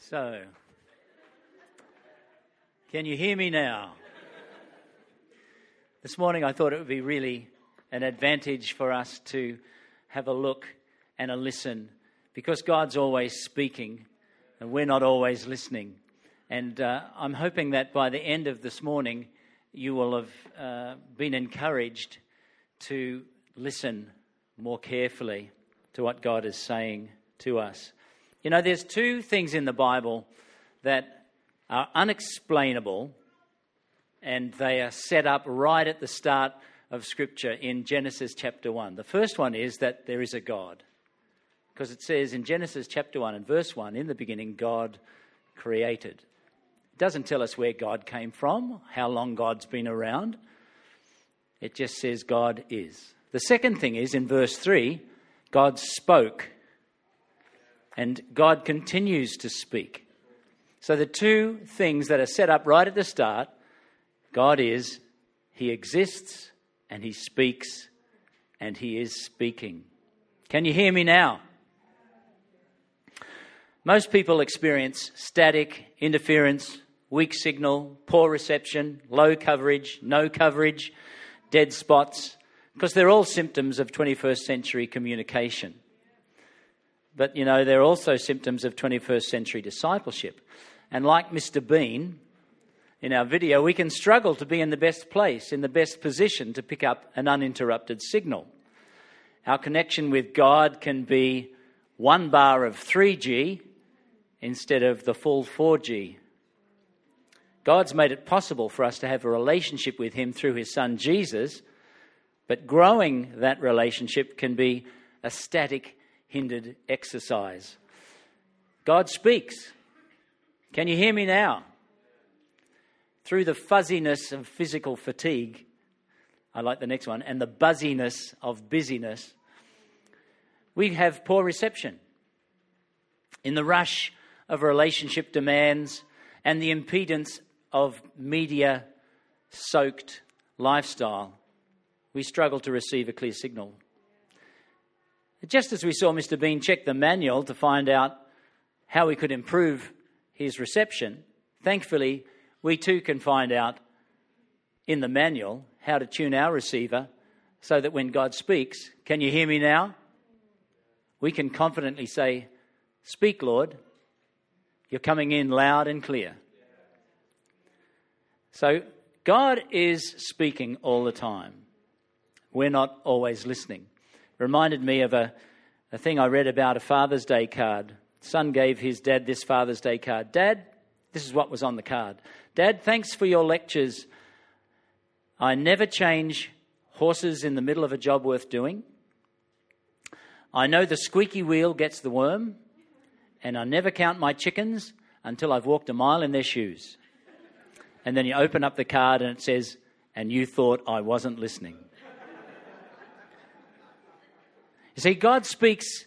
So, can you hear me now? This morning I thought it would be really an advantage for us to have a look and a listen because God's always speaking and we're not always listening. And uh, I'm hoping that by the end of this morning, you will have uh, been encouraged to listen more carefully to what God is saying to us. You know, there's two things in the Bible that are unexplainable and they are set up right at the start of Scripture in Genesis chapter 1. The first one is that there is a God. Because it says in Genesis chapter 1 and verse 1, in the beginning, God created. It doesn't tell us where God came from, how long God's been around. It just says God is. The second thing is in verse 3, God spoke and God continues to speak. So, the two things that are set up right at the start God is, He exists, and He speaks, and He is speaking. Can you hear me now? Most people experience static, interference, weak signal, poor reception, low coverage, no coverage, dead spots, because they're all symptoms of 21st century communication. But, you know, they're also symptoms of 21st century discipleship. And like Mr. Bean in our video, we can struggle to be in the best place, in the best position to pick up an uninterrupted signal. Our connection with God can be one bar of 3G instead of the full 4G. God's made it possible for us to have a relationship with Him through His Son Jesus, but growing that relationship can be a static hindered exercise. God speaks. Can you hear me now? Through the fuzziness of physical fatigue, I like the next one, and the buzziness of busyness, we have poor reception. In the rush of relationship demands and the impedance of media soaked lifestyle, we struggle to receive a clear signal. Just as we saw Mr. Bean check the manual to find out how we could improve his reception, thankfully, we too can find out in the manual how to tune our receiver so that when God speaks, can you hear me now? We can confidently say, Speak, Lord. You're coming in loud and clear. So, God is speaking all the time. We're not always listening reminded me of a, a thing I read about a Father's Day card. Son gave his dad this Father's Day card. Dad, this is what was on the card. Dad, thanks for your lectures. I never change horses in the middle of a job worth doing. I know the squeaky wheel gets the worm, and I never count my chickens until I've walked a mile in their shoes. And then you open up the card and it says, And you thought I wasn't listening. You see, God speaks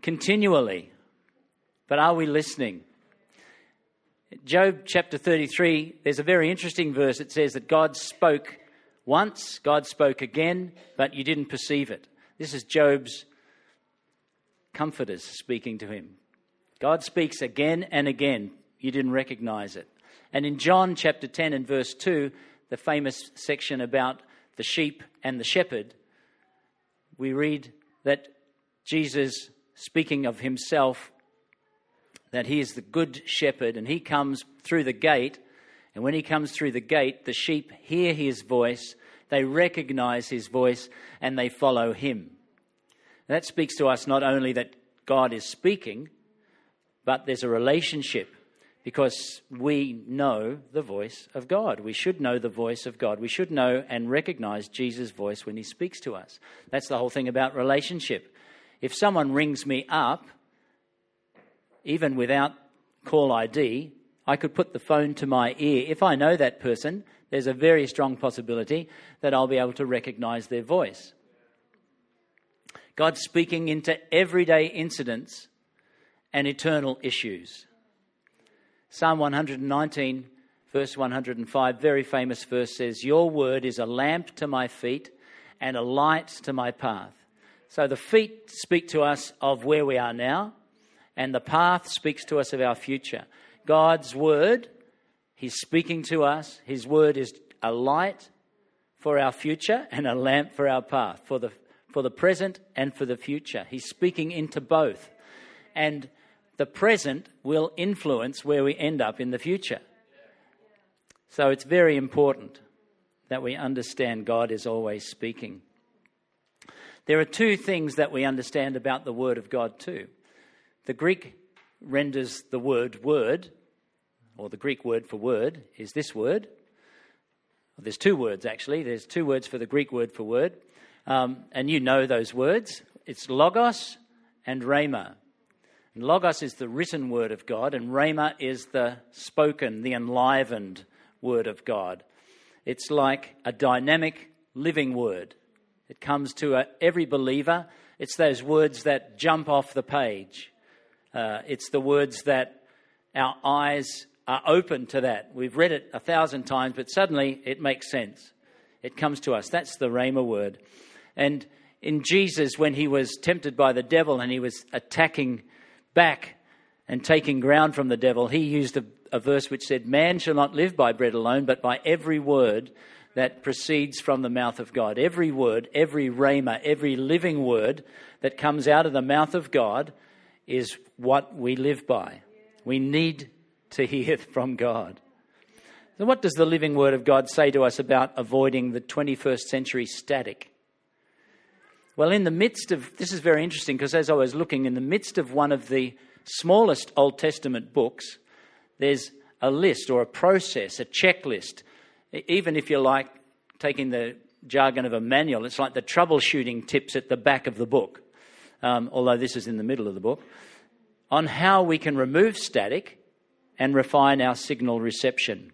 continually, but are we listening? Job chapter 33, there's a very interesting verse. It says that God spoke once, God spoke again, but you didn't perceive it. This is Job's comforters speaking to him. God speaks again and again. You didn't recognize it. And in John chapter 10 and verse 2, the famous section about the sheep and the shepherd, we read that Jesus, speaking of himself, that he is the good shepherd and he comes through the gate. And when he comes through the gate, the sheep hear his voice, they recognize his voice, and they follow him. That speaks to us not only that God is speaking, but there's a relationship because we know the voice of God. We should know the voice of God. We should know and recognize Jesus' voice when he speaks to us. That's the whole thing about relationship. If someone rings me up, even without call ID, I could put the phone to my ear. If I know that person, there's a very strong possibility that I'll be able to recognize their voice. God's speaking into everyday incidents and eternal issues. Psalm 119, verse 105, very famous verse says, Your word is a lamp to my feet and a light to my path. So the feet speak to us of where we are now, And the path speaks to us of our future. God's word, He's speaking to us. His word is a light for our future and a lamp for our path, for the, for the present and for the future. He's speaking into both. And the present will influence where we end up in the future. So it's very important that we understand God is always speaking. There are two things that we understand about the Word of God, too. The Greek renders the word word, or the Greek word for word is this word. There's two words actually. There's two words for the Greek word for word. Um, and you know those words. It's logos and rhema. And logos is the written word of God, and rhema is the spoken, the enlivened word of God. It's like a dynamic, living word. It comes to a, every believer. It's those words that jump off the page. Uh, it's the words that our eyes are open to that. We've read it a thousand times, but suddenly it makes sense. It comes to us. That's the Rhema word. And in Jesus, when he was tempted by the devil and he was attacking back and taking ground from the devil, he used a, a verse which said, Man shall not live by bread alone, but by every word that proceeds from the mouth of God. Every word, every rhema, every living word that comes out of the mouth of God is what we live by. We need to hear from God. So, what does the living word of God say to us about avoiding the 21st century static? Well, in the midst of this is very interesting because as I was looking, in the midst of one of the smallest Old Testament books, there's a list or a process, a checklist. Even if you like taking the jargon of a manual, it's like the troubleshooting tips at the back of the book, um, although this is in the middle of the book, on how we can remove static and refine our signal reception.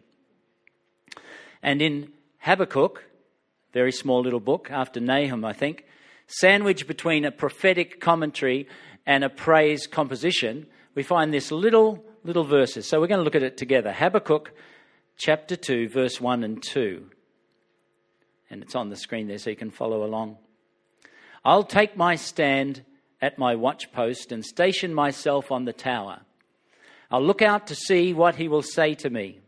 And in Habakkuk, very small little book after Nahum, I think, sandwiched between a prophetic commentary and a praise composition, we find this little little verses. So we're going to look at it together. Habakkuk chapter 2, verse 1 and 2. And it's on the screen there so you can follow along. I'll take my stand at my watchpost and station myself on the tower. I'll look out to see what he will say to me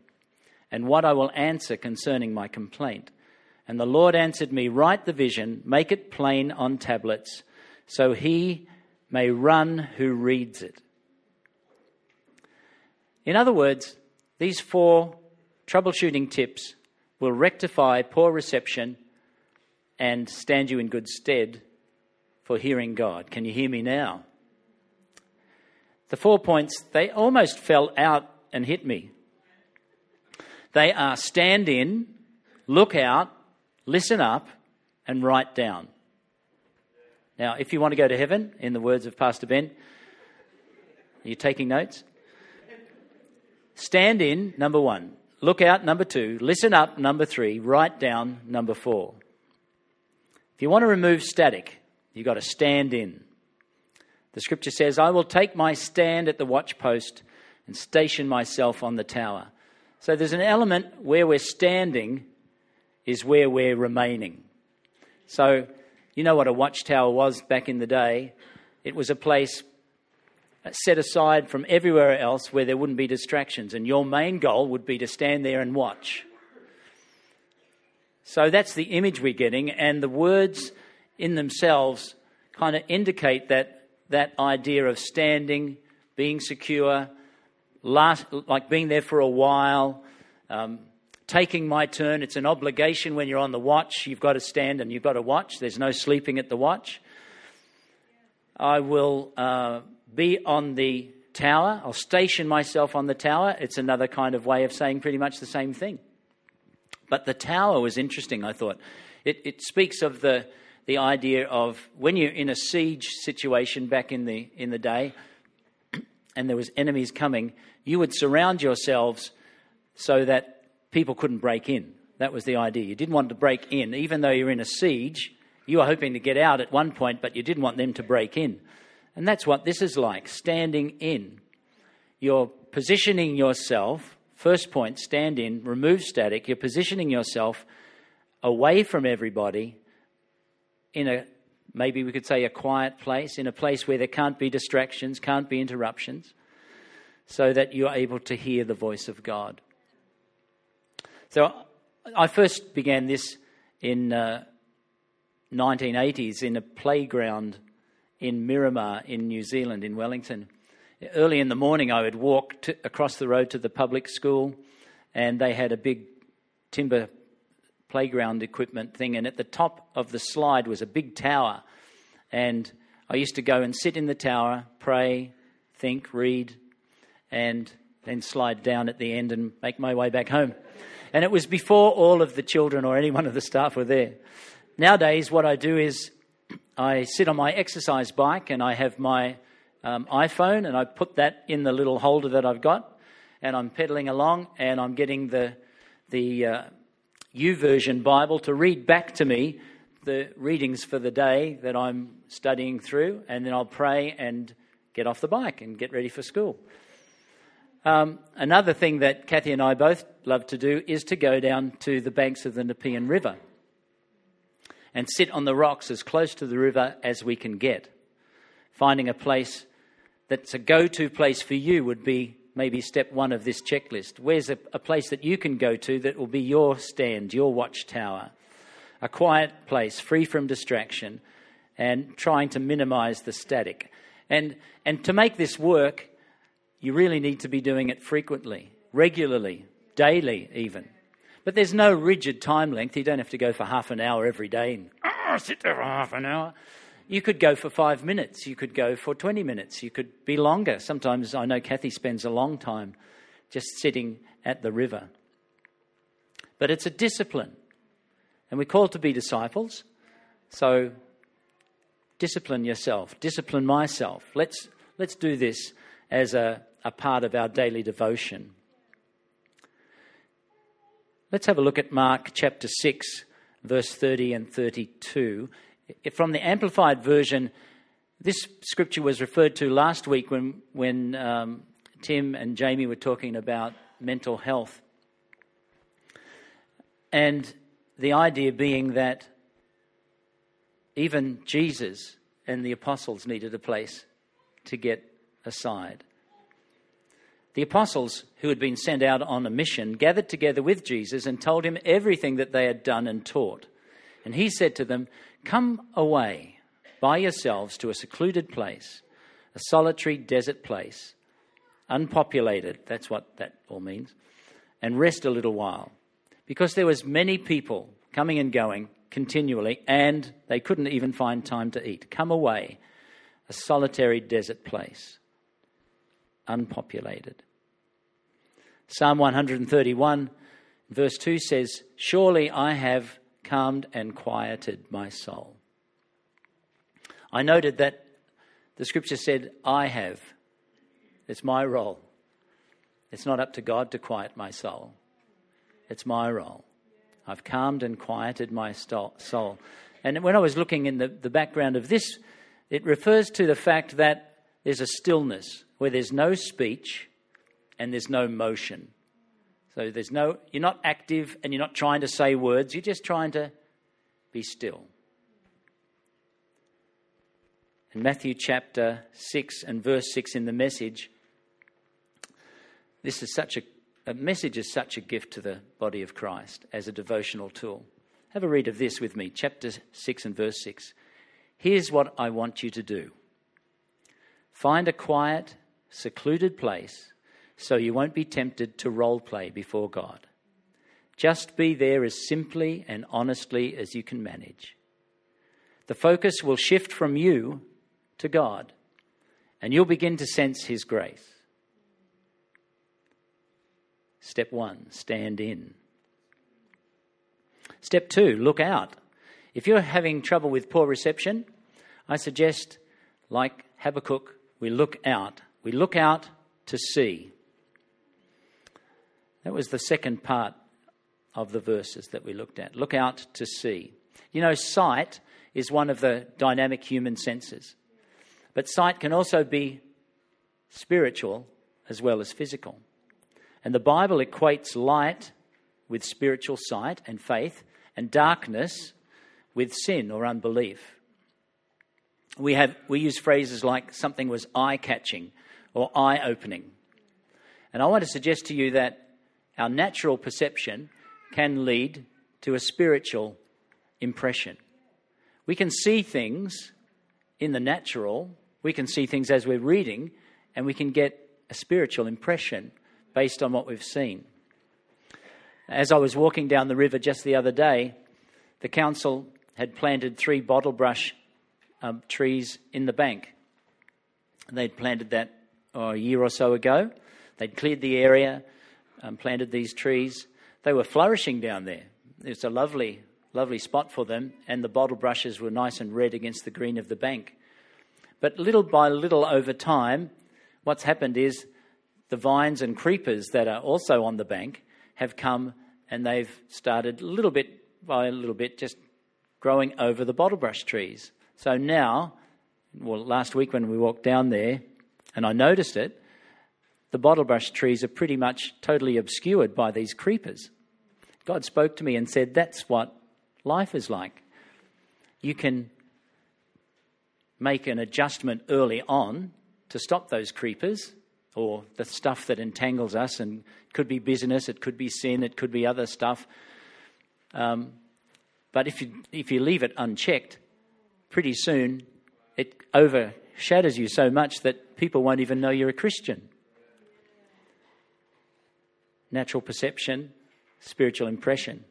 and what I will answer concerning my complaint. And the Lord answered me, Write the vision, make it plain on tablets, so he may run who reads it. In other words, these four troubleshooting tips will rectify poor reception and stand you in good stead for hearing God. Can you hear me now? The four points, they almost fell out and hit me. They are stand in, look out, listen up, and write down. Now, if you want to go to heaven, in the words of Pastor Ben, are you taking notes? Stand in, number one. Look out, number two. Listen up, number three. Write down, number four. If you want to remove static, you've got to stand in. The scripture says, I will take my stand at the watchpost and station myself on the tower. So there's an element where we're standing is where we're remaining. So, you know what a watchtower was back in the day? It was a place set aside from everywhere else where there wouldn't be distractions, and your main goal would be to stand there and watch. So that's the image we're getting, and the words in themselves kind of indicate that, that idea of standing, being secure, last, like being there for a while, um, taking my turn. It's an obligation when you're on the watch. You've got to stand and you've got to watch. There's no sleeping at the watch. I will uh, be on the tower. I'll station myself on the tower. It's another kind of way of saying pretty much the same thing. But the tower was interesting, I thought. It, it speaks of the, the idea of when you're in a siege situation back in the, in the day and there was enemies coming, you would surround yourselves so that people couldn't break in. That was the idea. You didn't want to break in. Even though you're in a siege, you were hoping to get out at one point, but you didn't want them to break in. And that's what this is like standing in. You're positioning yourself, first point, stand in, remove static. You're positioning yourself away from everybody in a maybe we could say a quiet place, in a place where there can't be distractions, can't be interruptions, so that you're able to hear the voice of God. So I first began this in uh, 1980s in a playground in Miramar in New Zealand, in Wellington. Early in the morning, I would walk to, across the road to the public school, and they had a big timber playground equipment thing, and at the top of the slide was a big tower. And I used to go and sit in the tower, pray, think, read, and then slide down at the end and make my way back home. And it was before all of the children or any one of the staff were there. Nowadays, what I do is I sit on my exercise bike and I have my um, iPhone and I put that in the little holder that I've got, and I'm pedaling along and I'm getting the the uh, YouVersion Bible to read back to me the readings for the day that I'm studying through, and then I'll pray and get off the bike and get ready for school. Um, another thing that Kathy and I both love to do is to go down to the banks of the Nepean River and sit on the rocks as close to the river as we can get. Finding a place that's a go to place for you would be maybe step one of this checklist. Where's a, a, place that you can go to that will be your stand, your watchtower? A quiet place, free from distraction, and trying to minimize the static. And, and to make this work, you really need to be doing it frequently, regularly, daily, even. But there's no rigid time length. You don't have to go for half an hour every day and oh, sit there for half an hour. You could go for five minutes. You could go for 20 minutes. You could be longer. Sometimes I know Kathy spends a long time just sitting at the river. But it's a discipline. And we're called to be disciples. So discipline yourself, discipline myself. Let's, let's do this as a, a part of our daily devotion. Let's have a look at Mark chapter 6, verse 30 and 32 from the Amplified Version, this scripture was referred to last week when, when um, Tim and Jamie were talking about mental health. And the idea being that even Jesus and the apostles needed a place to get aside. The apostles, who had been sent out on a mission, gathered together with Jesus and told him everything that they had done and taught. And he said to them, Come away by yourselves to a secluded place, a solitary desert place, unpopulated, that's what that all means, and rest a little while. Because there was many people coming and going continually, and they couldn't even find time to eat. Come away, a solitary desert place, unpopulated. Psalm 131, verse 2 says, Surely I have calmed and quieted my soul. I noted that the scripture said, I have. It's my role. It's not up to God to quiet my soul, it's my role. I've calmed and quieted my soul. And when I was looking in the, the background of this, it refers to the fact that there's a stillness where there's no speech and there's no motion. So there's no, you're not active and you're not trying to say words, you're just trying to be still. In Matthew chapter 6 and verse 6 in the message, this is such a, a message is such a gift to the body of Christ as a devotional tool. Have a read of this with me, chapter 6 and verse 6. Here's what I want you to do find a quiet, secluded place so you won't be tempted to role play before God. Just be there as simply and honestly as you can manage. The focus will shift from you to God, and you'll begin to sense His grace. Step one, stand in. Step two, look out. If you're having trouble with poor reception, I suggest, like Habakkuk, we look out. We look out to see. That was the second part of the verses that we looked at. Look out to see. You know, sight is one of the dynamic human senses, but sight can also be spiritual as well as physical. And the Bible equates light with spiritual sight and faith, and darkness with sin or unbelief. we, have, we use phrases like something was eye catching or eye opening. And I want to suggest to you that our natural perception can lead to a spiritual impression. We can see things in the natural, we can see things as we're reading, and we can get a spiritual impression based on what we've seen. As I was walking down the river just the other day, the council had planted three bottle brush um, trees in the bank. They'd planted that a year or so ago. They'd cleared the area, um, planted these trees. They were flourishing down there. It's a lovely, lovely spot for them, and the bottle brushes were nice and red against the green of the bank. But little by little over time, what's happened is the vines and creepers that are also on the bank have come and they've started little bit by little bit just growing over the bottle brush trees. So now, well, last week when we walked down there and I noticed it, the bottle brush trees are pretty much totally obscured by these creepers. God spoke to me and said, That's what life is like. You can make an adjustment early on to stop those creepers or the stuff that entangles us, and could be business, it could be sin, it could be other stuff. Um, but if you, if you leave it unchecked, pretty soon it overshadows you so much that people won't even know you're a Christian. Natural perception, spiritual impression.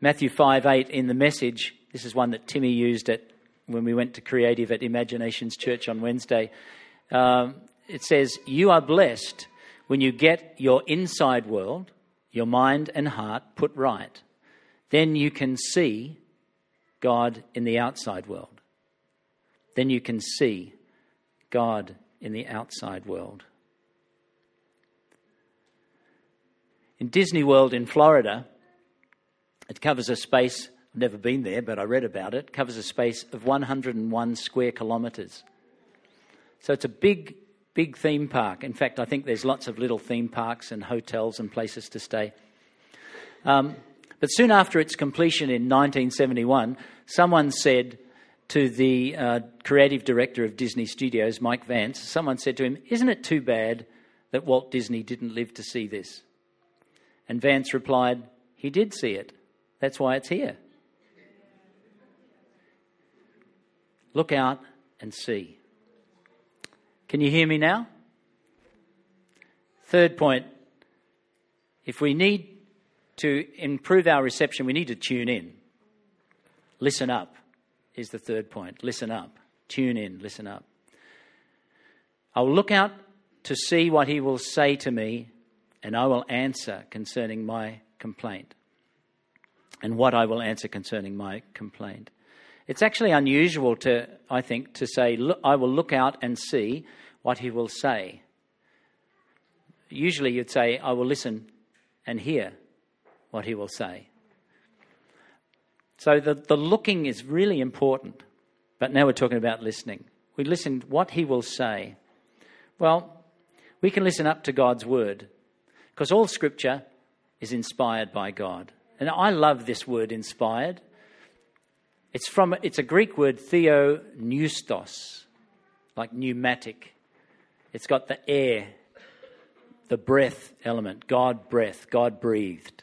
Matthew 5 8 in the message, this is one that Timmy used at, when we went to Creative at Imaginations Church on Wednesday. Um, it says, You are blessed when you get your inside world, your mind and heart put right. Then you can see God in the outside world. Then you can see God in the outside world. In Disney World in Florida, it covers a space, I've never been there, but I read about it, covers a space of 101 square kilometres. So it's a big, big theme park. In fact, I think there's lots of little theme parks and hotels and places to stay. Um, but soon after its completion in 1971, someone said to the uh, creative director of Disney Studios, Mike Vance, someone said to him, Isn't it too bad that Walt Disney didn't live to see this? And Vance replied, He did see it. That's why it's here. Look out and see. Can you hear me now? Third point if we need to improve our reception, we need to tune in. Listen up is the third point. Listen up. Tune in. Listen up. I'll look out to see what he will say to me and I will answer concerning my complaint. And what I will answer concerning my complaint. It's actually unusual to, I think, to say, I will look out and see what he will say. Usually you'd say, I will listen and hear what he will say. So the, the looking is really important. But now we're talking about listening. We listen what he will say. Well, we can listen up to God's word. Because all scripture is inspired by God. And I love this word inspired. It's from it's a Greek word theopneustos, like pneumatic. It's got the air, the breath element, God breath, God breathed.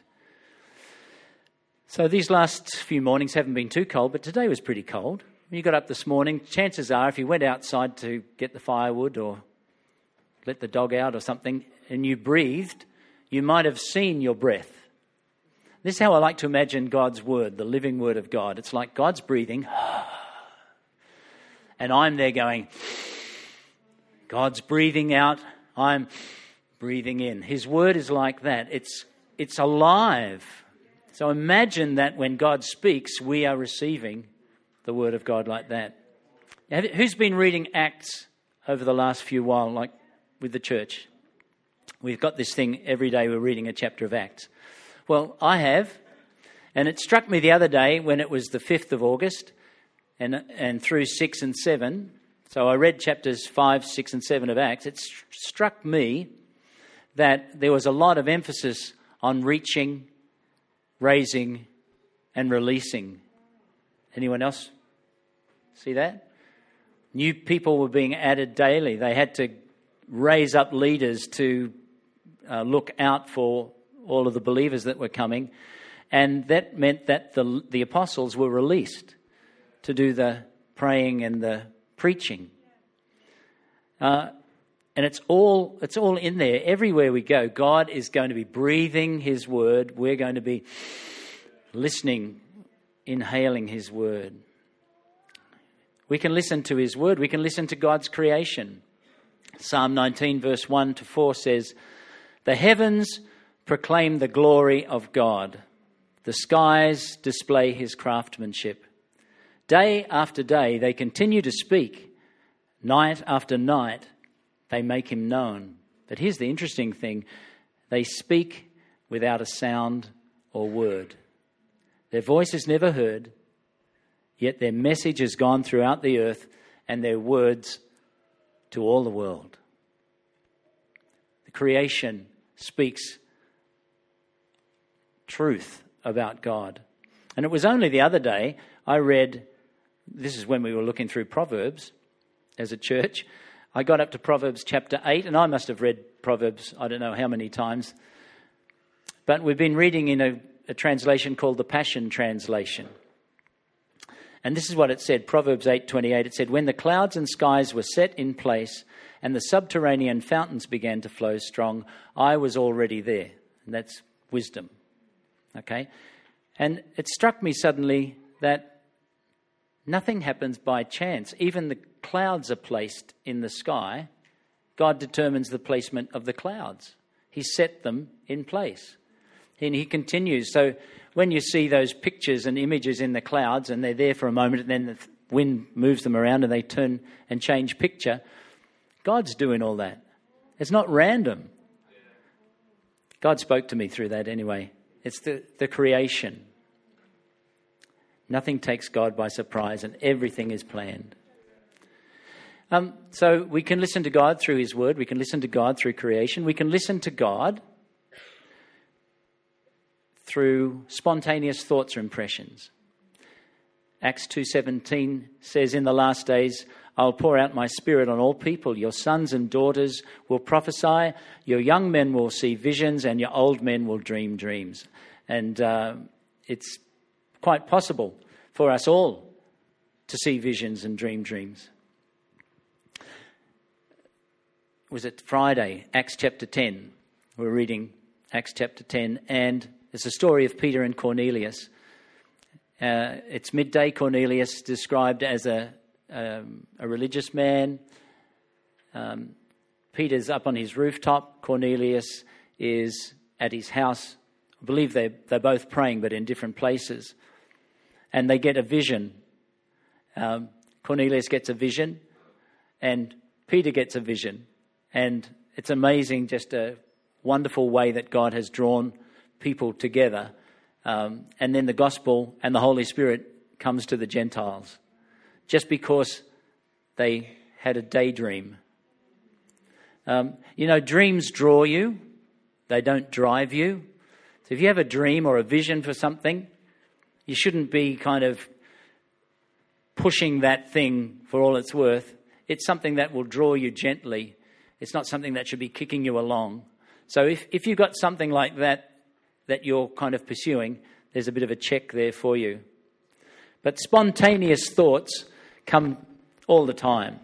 So these last few mornings haven't been too cold, but today was pretty cold. When you got up this morning, chances are if you went outside to get the firewood or let the dog out or something and you breathed, you might have seen your breath. This is how I like to imagine God's word, the living word of God. It's like God's breathing, and I'm there going, God's breathing out, I'm breathing in. His word is like that. It's, it's alive. So imagine that when God speaks, we are receiving the word of God like that. Who's been reading Acts over the last few while, like with the church? We've got this thing every day we're reading a chapter of Acts. Well, I have, and it struck me the other day when it was the 5th of August and, and through 6 and 7. So I read chapters 5, 6, and 7 of Acts. It st- struck me that there was a lot of emphasis on reaching, raising, and releasing. Anyone else See that? New people were being added daily. They had to raise up leaders to uh, look out for all of the believers that were coming. And that meant that the, the apostles were released to do the praying and the preaching. Uh, and it's all, it's all in there. Everywhere we go, God is going to be breathing His word. We're going to be listening, inhaling His word. We can listen to His word. We can listen to God's creation. Psalm 19, verse 1 to 4 says, The heavens proclaim the glory of God, the skies display His craftsmanship. Day after day, they continue to speak. Night after night, they make him known. But here's the interesting thing they speak without a sound or word. Their voice is never heard, yet their message has gone throughout the earth and their words to all the world. The creation speaks truth about God. And it was only the other day I read, this is when we were looking through Proverbs as a church. I got up to Proverbs chapter 8, and I must have read Proverbs, I don't know how many times. But we've been reading in a, a translation called the Passion Translation. And this is what it said, Proverbs 8:28. It said, "When the clouds and skies were set in place and the subterranean fountains began to flow strong, I was already there." And that's wisdom. Okay? And it struck me suddenly that nothing happens by chance. Even the clouds are placed in the sky, God determines the placement of the clouds. He set them in place. And he continues. So when you see those pictures and images in the clouds and they're there for a moment and then the wind moves them around and they turn and change picture, God's doing all that. It's not random. God spoke to me through that anyway. It's the, the creation. Nothing takes God by surprise and everything is planned. Um, so we can listen to God through His Word. We can listen to God through creation. We can listen to God through spontaneous thoughts or impressions. Acts 2:17 says in the last days I'll pour out my spirit on all people your sons and daughters will prophesy your young men will see visions and your old men will dream dreams and uh, it's quite possible for us all to see visions and dream dreams was it Friday, Acts chapter 10. We're reading Acts chapter 10, and it's a story of Peter and Cornelius. Uh, it's midday. Cornelius described as a, um, a religious man. Um, Peter's up on his rooftop. Cornelius is at his house. I believe they're, they're both praying, but in different places. And they get a vision. Um, Cornelius gets a vision, and Peter gets a vision. And it's amazing, just a wonderful way that God has drawn people together. Um, and then the gospel and the Holy Spirit comes to the Gentiles just because they had a daydream. Um, you know, dreams draw you, they don't drive you. So if you have a dream or a vision for something, you shouldn't be kind of pushing that thing for all it's worth. It's something that will draw you gently it's not something that should be kicking you along. So if, if you've got something like that that you're kind of pursuing, there's a bit of a check there for you. But spontaneous thoughts come all the time.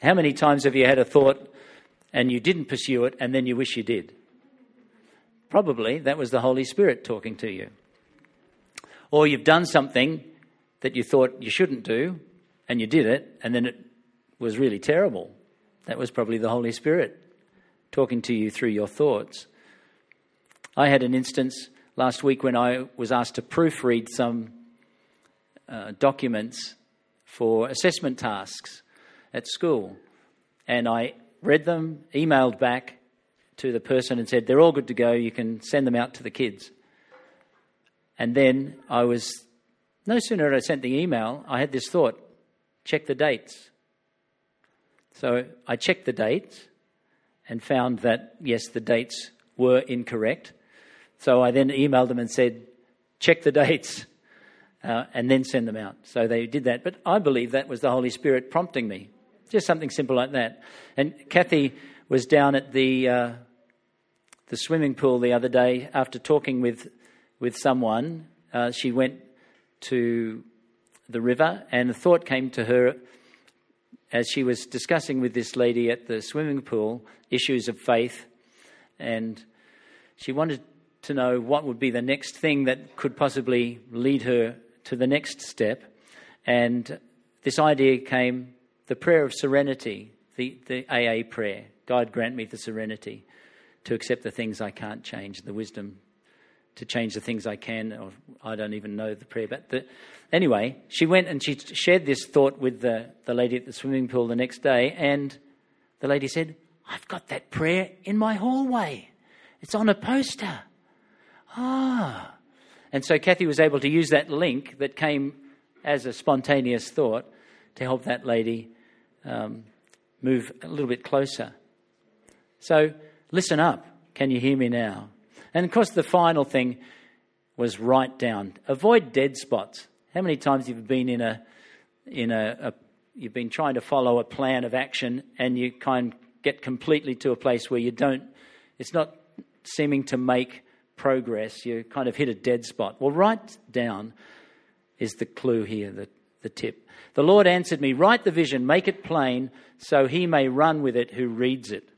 How many times have you had a thought and you didn't pursue it and then you wish you did? Probably that was the Holy Spirit talking to you. Or you've done something that you thought you shouldn't do and you did it and then it was really terrible. That was probably the Holy Spirit talking to you through your thoughts. I had an instance last week when I was asked to proofread some uh, documents for assessment tasks at school. And I read them, emailed back to the person, and said, They're all good to go. You can send them out to the kids. And then I was, no sooner had I sent the email, I had this thought check the dates. So I checked the dates and found that, yes, the dates were incorrect. So I then emailed them and said, check the dates. uh, and then send them out. So they did that. But I believe that was the Holy Spirit prompting me. Just something simple like that. And Kathy was down at the uh, the swimming pool the other day after talking with with someone. Uh, she went to the river, and a thought came to her as she was discussing with this lady at the swimming pool issues of faith, and she wanted to know what would be the next thing that could possibly lead her to the next step. And this idea came the prayer of serenity, the, the AA prayer. God grant me the serenity to accept the things I can't change, the wisdom to change the things I can, or I don't even know the prayer. But the, anyway, she went and she shared this thought with the, the lady at the swimming pool the next day, and the lady said, I've got that prayer in my hallway. It's on a poster. Ah. And so Kathy was able to use that link that came as a spontaneous thought to help that lady um, move a little bit closer. So listen up. Can you hear me now? And of course, the final thing was write down. Avoid dead spots. How many times have you been in a in a, a you've been trying to follow a plan of action and you kind of get completely to a place where you don't it's not seeming to make progress you kind of hit a dead spot well write down is the clue here the, the tip the lord answered me write the vision make it plain so he may run with it who reads it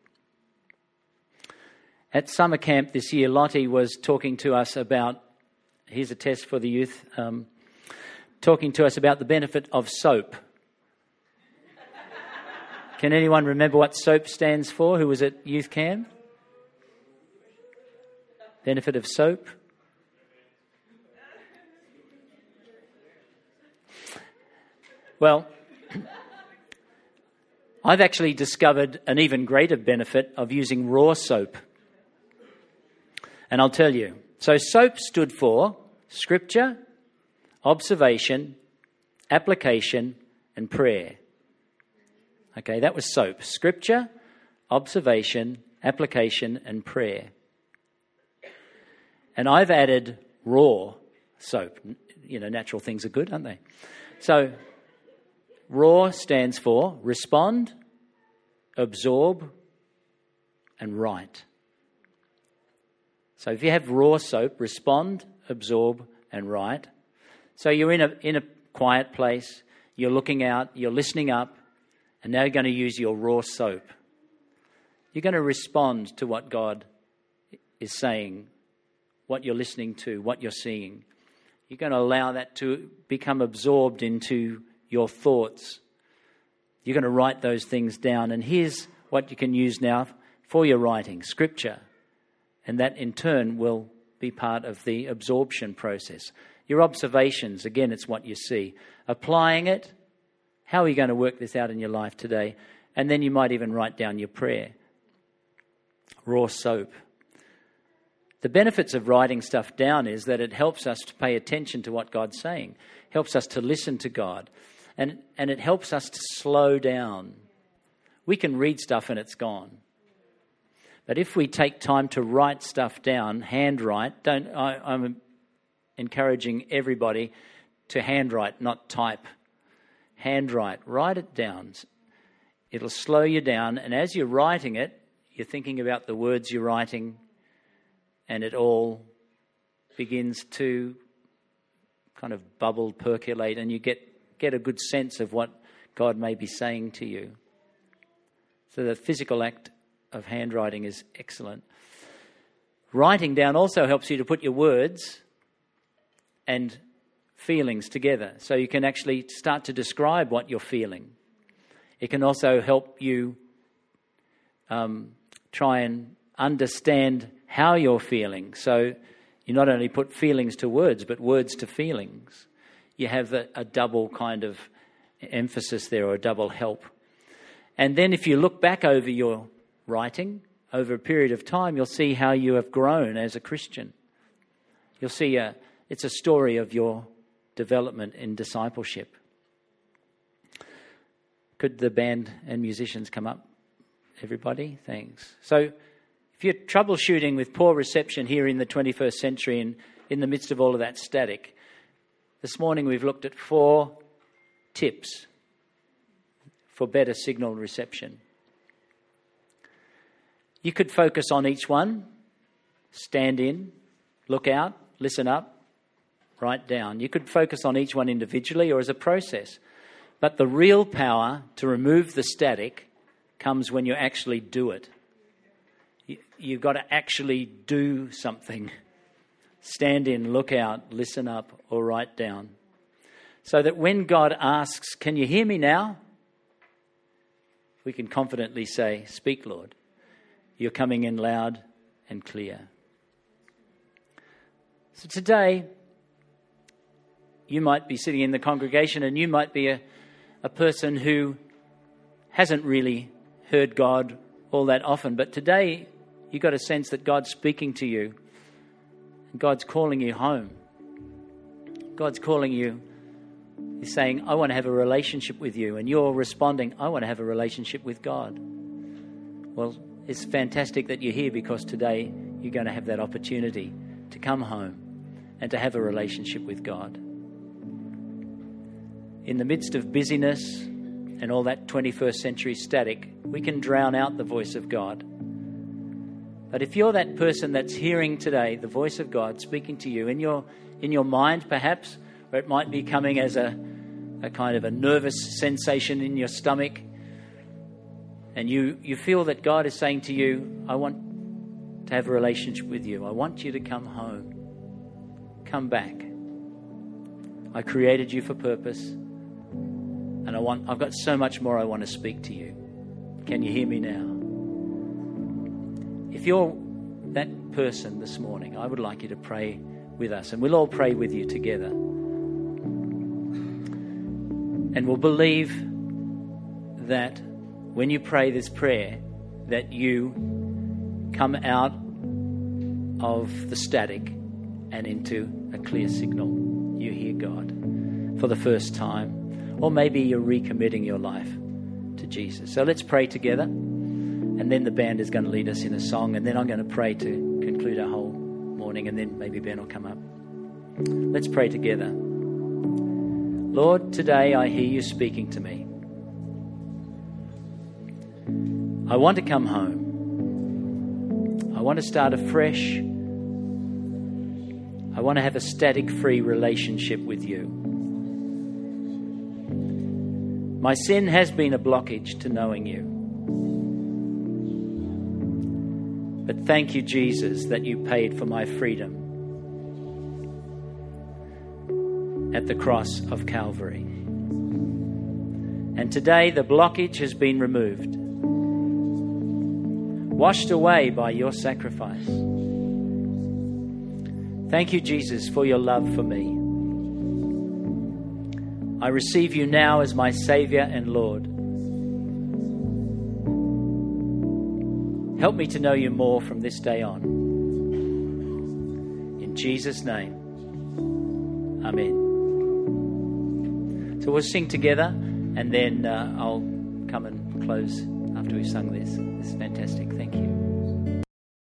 at summer camp this year, Lottie was talking to us about here's a test for the youth um, talking to us about the benefit of soap. Can anyone remember what soap stands for who was at youth camp? Benefit of soap? Well, I've actually discovered an even greater benefit of using raw soap. And I'll tell you. So, SOAP stood for Scripture, Observation, Application, and Prayer. Okay, that was SOAP Scripture, Observation, Application, and Prayer. And I've added raw soap. You know, natural things are good, aren't they? So, raw stands for respond, absorb, and write. So if you have raw soap, respond, absorb, and write. So you're in a, in a quiet place, you're looking out, you're listening up, and now you're going to use your raw soap. You're going to respond to what God is saying, what you're listening to, what you're seeing. You're going to allow that to become absorbed into your thoughts. You're going to write those things down. And here's what you can use now for your writing scripture and that in turn will be part of the absorption process. Your observations, again, it's what you see. Applying it, how are you going to work this out in your life today? And then you might even write down your prayer. Raw soap. The benefits of writing stuff down is that it helps us to pay attention to what God's saying, helps us to listen to God, and, and it helps us to slow down. We can read stuff and it's gone. But if we take time to write stuff down, handwrite, don't, I, I'm encouraging everybody to handwrite, not type. Handwrite, write it down. It'll slow you down, and as you're writing it, you're thinking about the words you're writing, and it all begins to kind of bubble, percolate, and you get, get a good sense of what God may be saying to you. So the physical act of handwriting is excellent. Writing down also helps you to put your words and feelings together so you can actually start to describe what you're feeling. It can also help you um, try and understand how you're feeling. So you not only put feelings to words, but words to feelings. You have a, a double kind of emphasis there or a double help. And then if you look back over your writing over a period of time, you'll see how you have grown as a Christian. You'll see a, it's a story of your development in discipleship. Could the band and musicians come up? Everybody? Thanks. So, if you're troubleshooting with poor reception here in the 21st century and in the midst of all of that static, This morning we've looked at four tips for better signal reception. You could focus on each one, stand in, look out, listen up, write down. You could focus on each one individually or as a process. But the real power to remove the static comes when you actually do it. You've got to actually do something. Stand in, look out, listen up, or write down. So that when God asks, Can you hear me now? we can confidently say, Speak, Lord. You're coming in loud and clear. So today, you might be sitting in the congregation and you might be a, a person who hasn't really heard God all that often, but today you've got a sense that God's speaking to you. And God's calling you home. God's calling you. He's saying, I want to have a relationship with you. And you're responding, I want to have a relationship with God. Well, it's fantastic that you're here because today you're going to have that opportunity to come home and to have a relationship with God. In the midst of busyness and all that 21st century static, we can drown out the voice of God. But if you're that person that's hearing today the voice of God speaking to you in your, in your mind, perhaps, or it might be coming as a, a kind of a nervous sensation in your stomach, and you, you feel that God is saying to you, I want to have a relationship with you. I want you to come home. Come back. I created you for purpose. And I want I've got so much more I want to speak to you. Can you hear me now? If you're that person this morning, I would like you to pray with us, and we'll all pray with you together. And we'll believe that when you pray this prayer, that you come out of the static and into a clear signal. You hear God for the first time, or maybe you're recommitting your life to Jesus. So let's pray together. And then the band is going to lead us in a song, and then I'm going to pray to conclude our whole morning, and then maybe Ben will come up. Let's pray together. Lord, today I hear you speaking to me. I want to come home. I want to start afresh. I want to have a static free relationship with you. My sin has been a blockage to knowing you. But thank you, Jesus, that you paid for my freedom at the cross of Calvary. And today the blockage has been removed, washed away by your sacrifice. Thank you, Jesus, for your love for me. I receive you now as my Savior and Lord. Help me to know you more from this day on. In Jesus' name, Amen. So we'll sing together and then uh, I'll come and close after we've sung this. It's fantastic. Thank you.